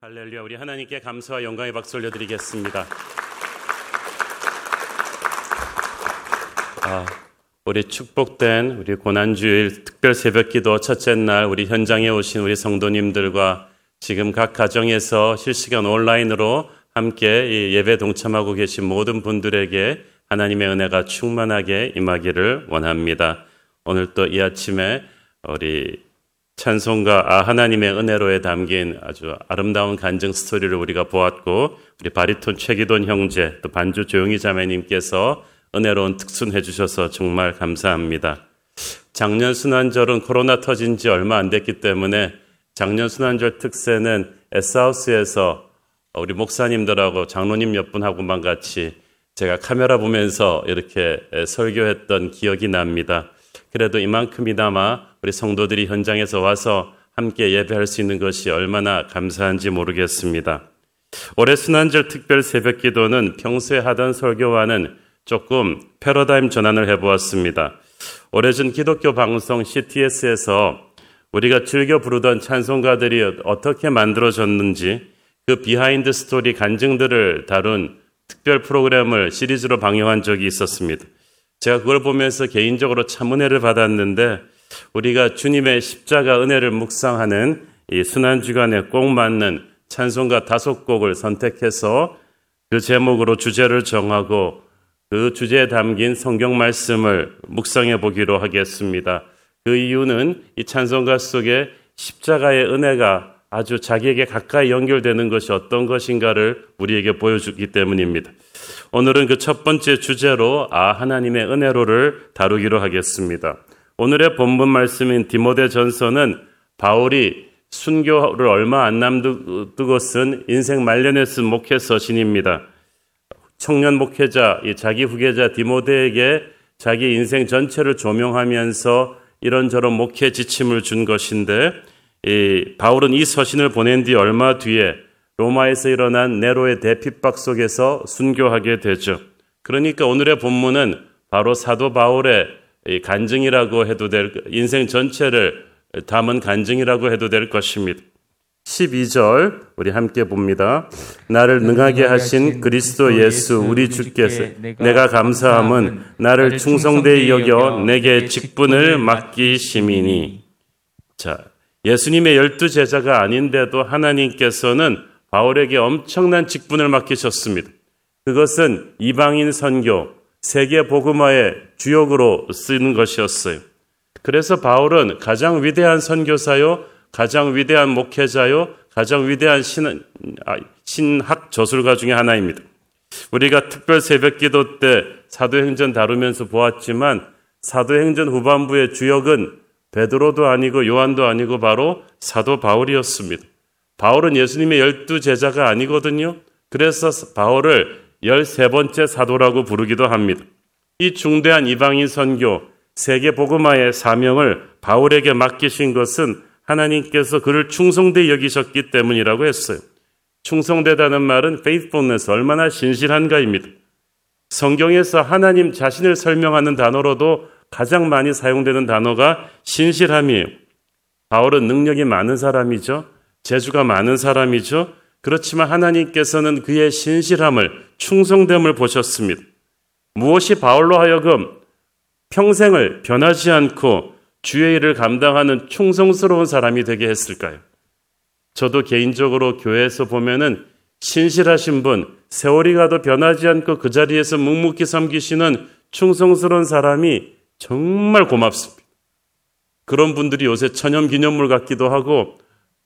할렐루야 우리 하나님께 감사와 영광의 박수 올려드리겠습니다. 아, 우리 축복된 우리 고난주일 특별 새벽기도 첫째 날 우리 현장에 오신 우리 성도님들과 지금 각 가정에서 실시간 온라인으로 함께 예배 동참하고 계신 모든 분들에게 하나님의 은혜가 충만하게 임하기를 원합니다. 오늘 또 이 아침에 우리 찬송가 아 하나님의 은혜로에 담긴 아주 아름다운 간증 스토리를 우리가 보았고 우리 바리톤 최기돈 형제 또 반주 조용희 자매님께서 은혜로운 특순해 주셔서 정말 감사합니다. 작년 순환절은 코로나 터진 지 얼마 안 됐기 때문에 작년 순환절 특세는 에스하우스에서 우리 목사님들하고 장로님 몇 분하고만 같이 제가 카메라 보면서 이렇게 설교했던 기억이 납니다. 그래도 이만큼이나마 우리 성도들이 현장에서 와서 함께 예배할 수 있는 것이 얼마나 감사한지 모르겠습니다. 올해 수난절 특별 새벽 기도는 평소에 하던 설교와는 조금 패러다임 전환을 해보았습니다. 오래전 기독교 방송 CTS에서 우리가 즐겨 부르던 찬송가들이 어떻게 만들어졌는지 그 behind story 간증들을 다룬 특별 프로그램을 시리즈로 방영한 적이 있었습니다. 제가 그걸 보면서 개인적으로 참 은혜를 받았는데 우리가 주님의 십자가 은혜를 묵상하는 이 순환 주간에 꼭 맞는 찬송가 다섯 곡을 선택해서 그 제목으로 주제를 정하고 그 주제에 담긴 성경 말씀을 묵상해 보기로 하겠습니다. 그 이유는 이 찬송가 속에 십자가의 은혜가 아주 자기에게 가까이 연결되는 것이 어떤 것인가를 우리에게 보여주기 때문입니다. 오늘은 그 첫 번째 주제로 아 하나님의 은혜로를 다루기로 하겠습니다. 오늘의 본문 말씀인 디모데 전서는 바울이 순교를 얼마 안 남두고 쓴 인생 말년에 쓴 목회 서신입니다. 청년 목회자, 자기 후계자 디모데에게 자기 인생 전체를 조명하면서 이런저런 목회 지침을 준 것인데 이 바울은 이 서신을 보낸 뒤 얼마 뒤에 로마에서 일어난 네로의 대핍박 속에서 순교하게 되죠. 그러니까 오늘의 본문은 바로 사도 바울의 간증이라고 해도 될 인생 전체를 담은 간증이라고 해도 될 것입니다. 12절 우리 함께 봅니다. 나를 능하게 하신 그리스도 예수 우리 주께서 내가 감사함은 나를 충성되이 여겨 내게 직분을 맡기심이니 자 예수님의 열두 제자가 아닌데도 하나님께서는 바울에게 엄청난 직분을 맡기셨습니다. 그것은 이방인 선교, 세계 복음화의 주역으로 쓰는 것이었어요. 그래서 바울은 가장 위대한 선교사요, 가장 위대한 목회자요, 가장 위대한 신, 아, 신학 저술가 중의 하나입니다. 우리가 특별 새벽 기도 때 사도행전 다루면서 보았지만 사도행전 후반부의 주역은 베드로도 아니고 요한도 아니고 바로 사도 바울이었습니다. 바울은 예수님의 열두 제자가 아니거든요. 그래서 바울을 열세 번째 사도라고 부르기도 합니다. 이 중대한 이방인 선교, 세계 복음화의 사명을 바울에게 맡기신 것은 하나님께서 그를 충성되 여기셨기 때문이라고 했어요. 충성되다는 말은 faithfulness, 얼마나 신실한가입니다. 성경에서 하나님 자신을 설명하는 단어로도 가장 많이 사용되는 단어가 신실함이에요. 바울은 능력이 많은 사람이죠. 재주가 많은 사람이죠. 그렇지만 하나님께서는 그의 신실함을 충성됨을 보셨습니다. 무엇이 바울로 하여금 평생을 변하지 않고 주의 일을 감당하는 충성스러운 사람이 되게 했을까요? 저도 개인적으로 교회에서 보면은 신실하신 분, 세월이 가도 변하지 않고 그 자리에서 묵묵히 섬기시는 충성스러운 사람이 정말 고맙습니다. 그런 분들이 요새 천연 기념물 같기도 하고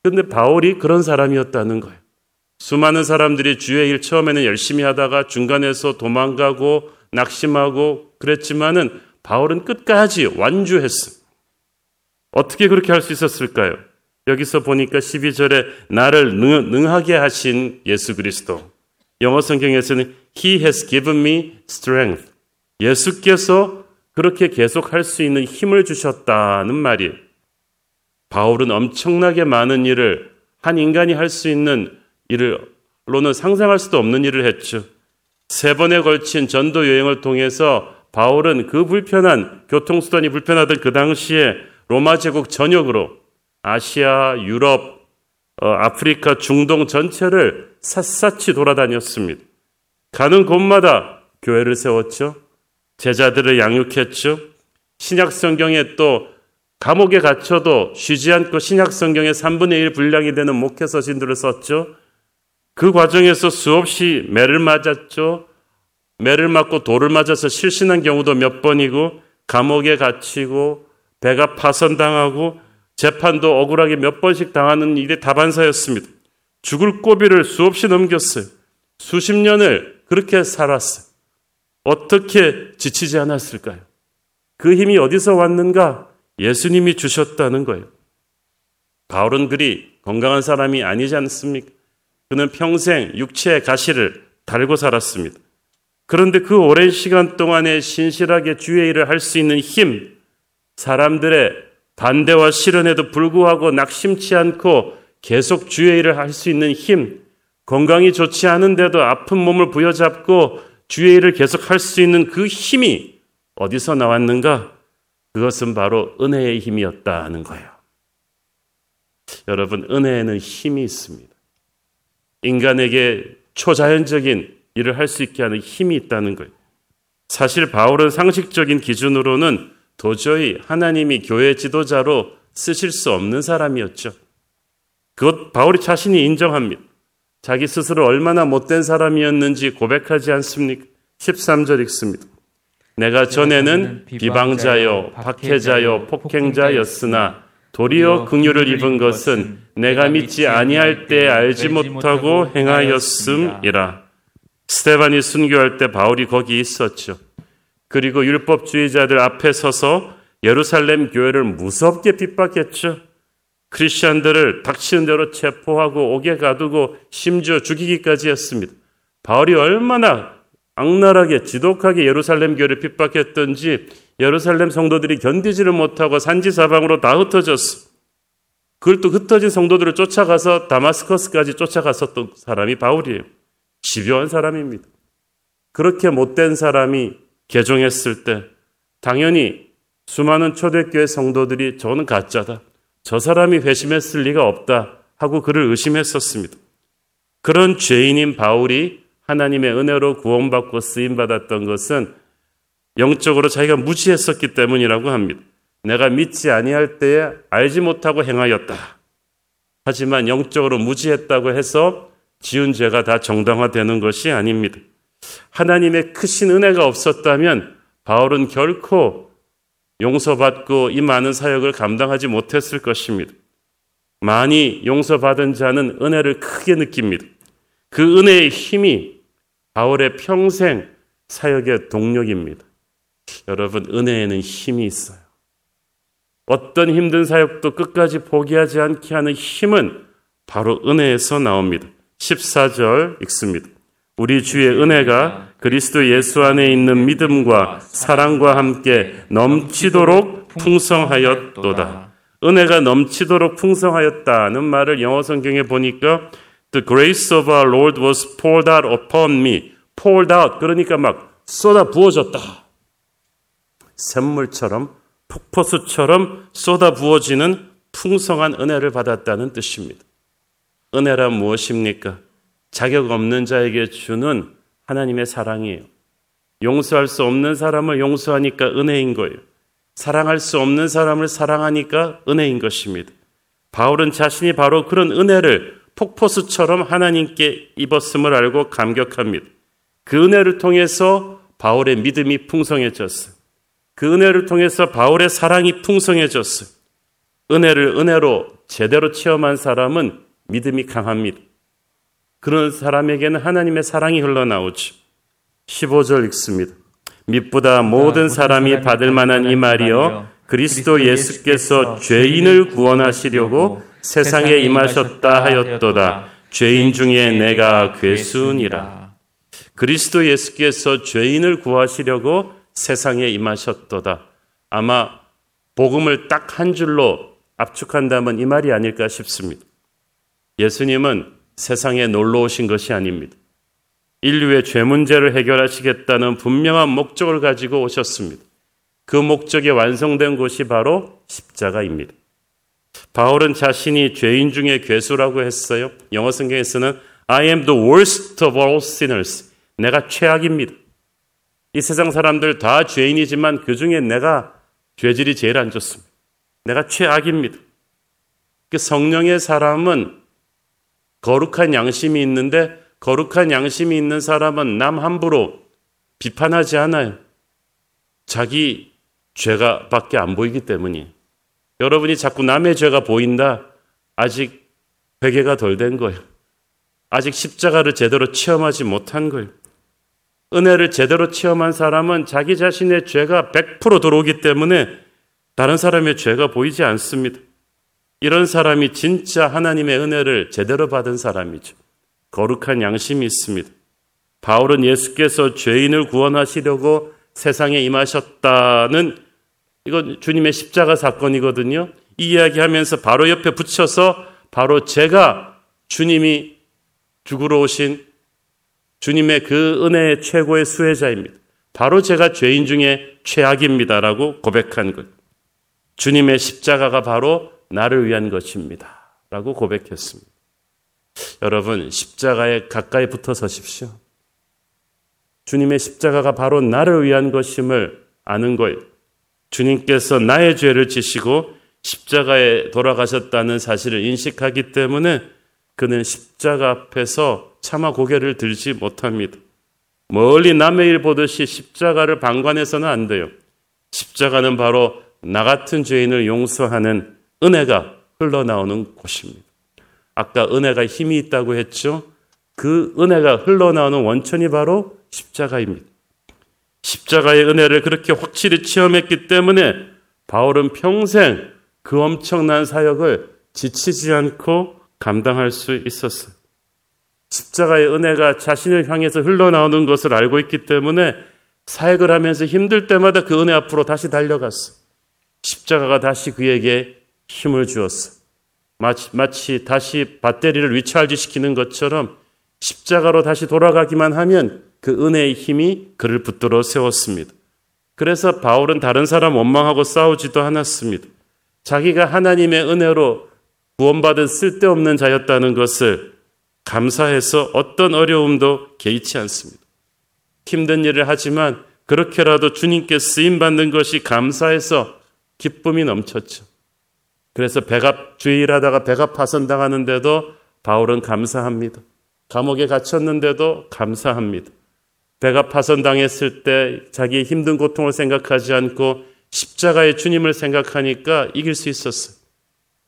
근데 바울이 그런 사람이었다는 거예요. 수많은 사람들이 주의 일 처음에는 열심히 하다가 중간에서 도망가고 낙심하고 그랬지만은 바울은 끝까지 완주했어. 어떻게 그렇게 할 수 있었을까요? 여기서 보니까 12절에 나를 능, 하게 하신 예수 그리스도. 영어 성경에서는 He has given me strength. 예수께서 그렇게 계속 할 수 있는 힘을 주셨다는 말이에요. 바울은 엄청나게 많은 일을 한 인간이 할 수 있는 일을로는 상상할 수도 없는 일을 했죠. 세 번에 걸친 전도 여행을 통해서 바울은 그 불편한 교통수단이 불편하던 그 당시에 로마 제국 전역으로 아시아, 유럽, 어, 아프리카 중동 전체를 샅샅이 돌아다녔습니다. 가는 곳마다 교회를 세웠죠. 제자들을 양육했죠. 신약 성경에 또 감옥에 갇혀도 쉬지 않고 신약 성경의 3분의 1 분량이 되는 목회서신들을 썼죠. 그 과정에서 수없이 매를 맞았죠. 매를 맞고 돌을 맞아서 실신한 경우도 몇 번이고 감옥에 갇히고 배가 파선당하고 재판도 억울하게 몇 번씩 당하는 일이 다반사였습니다. 죽을 고비를 수없이 넘겼어요. 수십 년을 그렇게 살았어요. 어떻게 지치지 않았을까요? 그 힘이 어디서 왔는가? 예수님이 주셨다는 거예요. 바울은 그리 건강한 사람이 아니지 않습니까? 그는 평생 육체의 가시를 달고 살았습니다. 그런데 그 오랜 시간 동안에 신실하게 주의 일을 할 수 있는 힘, 사람들의 반대와 실현에도 불구하고 낙심치 않고 계속 주의 일을 할 수 있는 힘, 건강이 좋지 않은데도 아픈 몸을 부여잡고 주의 일을 계속 할 수 있는 그 힘이 어디서 나왔는가? 그것은 바로 은혜의 힘이었다는 거예요. 여러분, 은혜에는 힘이 있습니다. 인간에게 초자연적인 일을 할 수 있게 하는 힘이 있다는 거예요. 사실 바울은 상식적인 기준으로는 도저히 하나님이 교회 지도자로 쓰실 수 없는 사람이었죠. 그것 바울이 자신이 인정합니다. 자기 스스로 얼마나 못된 사람이었는지 고백하지 않습니까? 13절 읽습니다. 내가 전에는 비방자요, 박해자요, 폭행자였으나 도리어 긍휼을 입은 것은 내가 믿지 아니할 때 알지 못하고 행하였음이라. 스테반이 순교할 때 바울이 거기 있었죠. 그리고 율법주의자들 앞에 서서 예루살렘 교회를 무섭게 핍박했죠. 크리스천들을 닥치는 대로 체포하고 옥에 가두고 심지어 죽이기까지 했습니다. 바울이 얼마나 악랄하게 지독하게 예루살렘 교회를 핍박했던지 예루살렘 성도들이 견디지를 못하고 산지 사방으로 다 흩어졌어. 그걸 또 흩어진 성도들을 쫓아가서 다마스커스까지 쫓아갔었던 사람이 바울이에요. 집요한 사람입니다. 그렇게 못된 사람이 개종했을 때 당연히 수많은 초대교회 성도들이 저는 가짜다. 저 사람이 회심했을 리가 없다 하고 그를 의심했었습니다. 그런 죄인인 바울이 하나님의 은혜로 구원받고 쓰임받았던 것은 영적으로 자기가 무지했었기 때문이라고 합니다. 내가 믿지 아니할 때에 알지 못하고 행하였다. 하지만 영적으로 무지했다고 해서 지은 죄가 다 정당화되는 것이 아닙니다. 하나님의 크신 은혜가 없었다면 바울은 결코 용서받고 이 많은 사역을 감당하지 못했을 것입니다. 많이 용서받은 자는 은혜를 크게 느낍니다. 그 은혜의 힘이 바울의 평생 사역의 동력입니다. 여러분, 은혜에는 힘이 있어요. 어떤 힘든 사역도 끝까지 포기하지 않게 하는 힘은 바로 은혜에서 나옵니다. 14절 읽습니다. 우리 주의 은혜가 그리스도 예수 안에 있는 믿음과 사랑과 함께 넘치도록 풍성하였도다. 은혜가 넘치도록 풍성하였다는 말을 영어 성경에 보니까 The grace of our Lord was poured out upon me. poured out 그러니까 막 쏟아 부어졌다. 샘물처럼 폭포수처럼 쏟아 부어지는 풍성한 은혜를 받았다는 뜻입니다. 은혜란 무엇입니까? 자격 없는 자에게 주는 하나님의 사랑이에요. 용서할 수 없는 사람을 용서하니까 은혜인 거예요. 사랑할 수 없는 사람을 사랑하니까 은혜인 것입니다. 바울은 자신이 바로 그런 은혜를 폭포수처럼 하나님께 입었음을 알고 감격합니다. 그 은혜를 통해서 바울의 믿음이 풍성해졌어요. 그 은혜를 통해서 바울의 사랑이 풍성해졌어요. 은혜를 은혜로 제대로 체험한 사람은 믿음이 강합니다. 그런 사람에게는 하나님의 사랑이 흘러나오죠. 15절 읽습니다. 밑보다 모든 사람이 받을 만한 이 말이요. 그리스도 예수께서 죄인을 구원하시려고 세상에 임하셨다 하였도다. 죄인 중에 내가 괴수니라. 그리스도 예수께서 죄인을 구하시려고 세상에 임하셨도다. 아마 복음을 딱 한 줄로 압축한다면 이 말이 아닐까 싶습니다. 예수님은 세상에 놀러 오신 것이 아닙니다. 인류의 죄 문제를 해결하시겠다는 분명한 목적을 가지고 오셨습니다. 그 목적이 완성된 곳이 바로 십자가입니다. 바울은 자신이 죄인 중에 괴수라고 했어요. 영어 성경에서는 I am the worst of all sinners. 내가 최악입니다. 이 세상 사람들 다 죄인이지만 그 중에 내가 죄질이 제일 안 좋습니다. 내가 최악입니다. 그 성령의 사람은 거룩한 양심이 있는데 거룩한 양심이 있는 사람은 남 함부로 비판하지 않아요. 자기 죄가 밖에 안 보이기 때문이. 여러분이 자꾸 남의 죄가 보인다. 아직 회개가 덜 된 거예요. 아직 십자가를 제대로 체험하지 못한 거예요. 은혜를 제대로 체험한 사람은 자기 자신의 죄가 100% 들어오기 때문에 다른 사람의 죄가 보이지 않습니다. 이런 사람이 진짜 하나님의 은혜를 제대로 받은 사람이죠. 거룩한 양심이 있습니다. 바울은 예수께서 죄인을 구원하시려고 세상에 임하셨다는 이건 주님의 십자가 사건이거든요. 이 이야기 하면서 바로 옆에 붙여서 바로 제가 주님이 죽으러 오신 주님의 그 은혜의 최고의 수혜자입니다. 바로 제가 죄인 중에 최악입니다라고 고백한 것. 주님의 십자가가 바로 나를 위한 것입니다. 라고 고백했습니다. 여러분, 십자가에 가까이 붙어 서십시오. 주님의 십자가가 바로 나를 위한 것임을 아는 거예요. 주님께서 나의 죄를 지시고 십자가에 돌아가셨다는 사실을 인식하기 때문에 그는 십자가 앞에서 차마 고개를 들지 못합니다. 멀리 남의 일 보듯이 십자가를 방관해서는 안 돼요. 십자가는 바로 나 같은 죄인을 용서하는 은혜가 흘러나오는 곳입니다. 아까 은혜가 힘이 있다고 했죠? 그 은혜가 흘러나오는 원천이 바로 십자가입니다. 십자가의 은혜를 그렇게 확실히 체험했기 때문에 바울은 평생 그 엄청난 사역을 지치지 않고 감당할 수 있었어요. 십자가의 은혜가 자신을 향해서 흘러나오는 것을 알고 있기 때문에 사역을 하면서 힘들 때마다 그 은혜 앞으로 다시 달려갔어. 십자가가 다시 그에게 힘을 주었어. 마치, 마치 다시 배터리를 위치할지 시키는 것처럼 십자가로 다시 돌아가기만 하면 그 은혜의 힘이 그를 붙들어 세웠습니다. 그래서 바울은 다른 사람 원망하고 싸우지도 않았습니다. 자기가 하나님의 은혜로 구원받은 쓸데없는 자였다는 것을 감사해서 어떤 어려움도 개의치 않습니다. 힘든 일을 하지만 그렇게라도 주님께 쓰임 받는 것이 감사해서 기쁨이 넘쳤죠. 그래서 배가 주일하다가 배가 파손당하는데도 바울은 감사합니다. 감옥에 갇혔는데도 감사합니다. 배가 파손당했을 때 자기의 힘든 고통을 생각하지 않고 십자가의 주님을 생각하니까 이길 수 있었어요.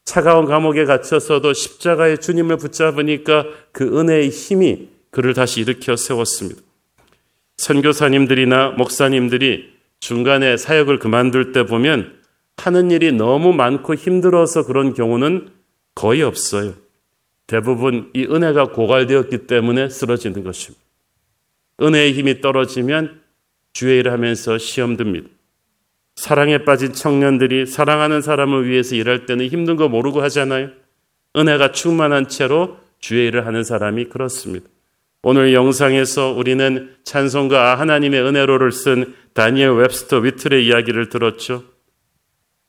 차가운 감옥에 갇혀서도 십자가의 주님을 붙잡으니까 그 은혜의 힘이 그를 다시 일으켜 세웠습니다. 선교사님들이나 목사님들이 중간에 사역을 그만둘 때 보면 하는 일이 너무 많고 힘들어서 그런 경우는 거의 없어요. 대부분 이 은혜가 고갈되었기 때문에 쓰러지는 것입니다. 은혜의 힘이 떨어지면 주의 일을 하면서 시험 듭니다. 사랑에 빠진 청년들이 사랑하는 사람을 위해서 일할 때는 힘든 거 모르고 하잖아요. 은혜가 충만한 채로 주의 일을 하는 사람이 그렇습니다. 오늘 영상에서 우리는 찬송가 하나님의 은혜로를 쓴 다니엘 웹스터 위틀의 이야기를 들었죠.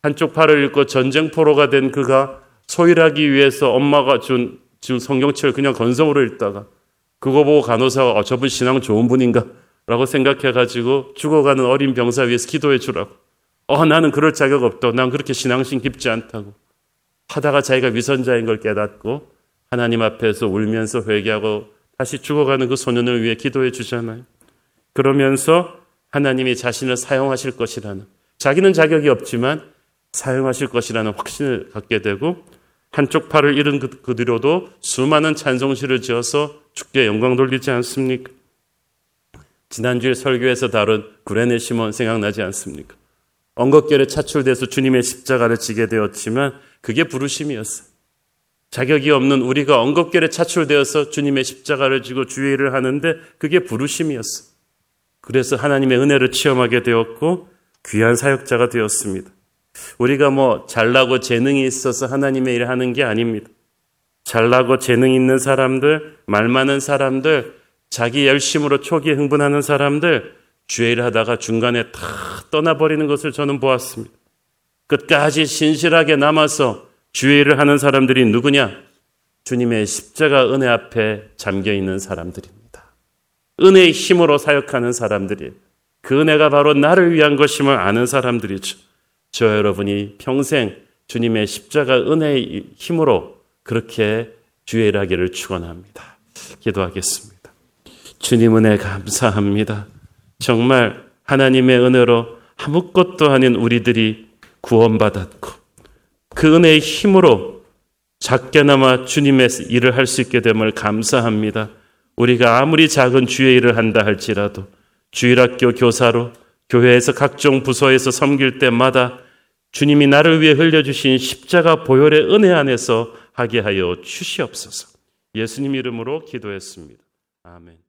한쪽 팔을 잃고 전쟁포로가 된 그가 소일하기 위해서 엄마가 준 지금 성경책을 그냥 건성으로 읽다가 그거 보고 간호사가 어, 저분 신앙 좋은 분인가? 라고 생각해가지고 죽어가는 어린 병사 위해서 기도해 주라고. 어, 나는 그럴 자격 없다. 난 그렇게 신앙심 깊지 않다고. 하다가 자기가 위선자인 걸 깨닫고 하나님 앞에서 울면서 회개하고 다시 죽어가는 그 소년을 위해 기도해 주잖아요. 그러면서 하나님이 자신을 사용하실 것이라는 자기는 자격이 없지만 사용하실 것이라는 확신을 갖게 되고 한쪽 팔을 잃은 그, 그 뒤로도 수많은 찬송시를 지어서 주께 영광 돌리지 않습니까? 지난주에 설교에서 다룬 구레네 시몬 생각나지 않습니까? 엉겁결에 차출돼서 주님의 십자가를 지게 되었지만 그게 부르심이었어. 자격이 없는 우리가 엉겁결에 차출되어서 주님의 십자가를 지고 주의를 하는데 그게 부르심이었어. 그래서 하나님의 은혜를 체험하게 되었고 귀한 사역자가 되었습니다. 우리가 뭐 잘나고 재능이 있어서 하나님의 일을 하는 게 아닙니다. 잘나고 재능 있는 사람들, 말 많은 사람들, 자기 열심으로 초기에 흥분하는 사람들, 주의를 하다가 중간에 다 떠나버리는 것을 저는 보았습니다. 끝까지 신실하게 남아서 주의 일을 하는 사람들이 누구냐? 주님의 십자가 은혜 앞에 잠겨 있는 사람들입니다. 은혜의 힘으로 사역하는 사람들이 그 은혜가 바로 나를 위한 것임을 아는 사람들이죠. 저 여러분이 평생 주님의 십자가 은혜의 힘으로 그렇게 주의 일하기를 축원합니다. 기도하겠습니다. 주님 은혜 감사합니다. 정말 하나님의 은혜로 아무것도 아닌 우리들이 구원받았고 그 은혜의 힘으로 작게나마 주님의 일을 할 수 있게 됨을 감사합니다. 우리가 아무리 작은 주의 일을 한다 할지라도 주일학교 교사로 교회에서 각종 부서에서 섬길 때마다 주님이 나를 위해 흘려주신 십자가 보혈의 은혜 안에서 하게 하여 주시옵소서. 예수님 이름으로 기도했습니다. 아멘.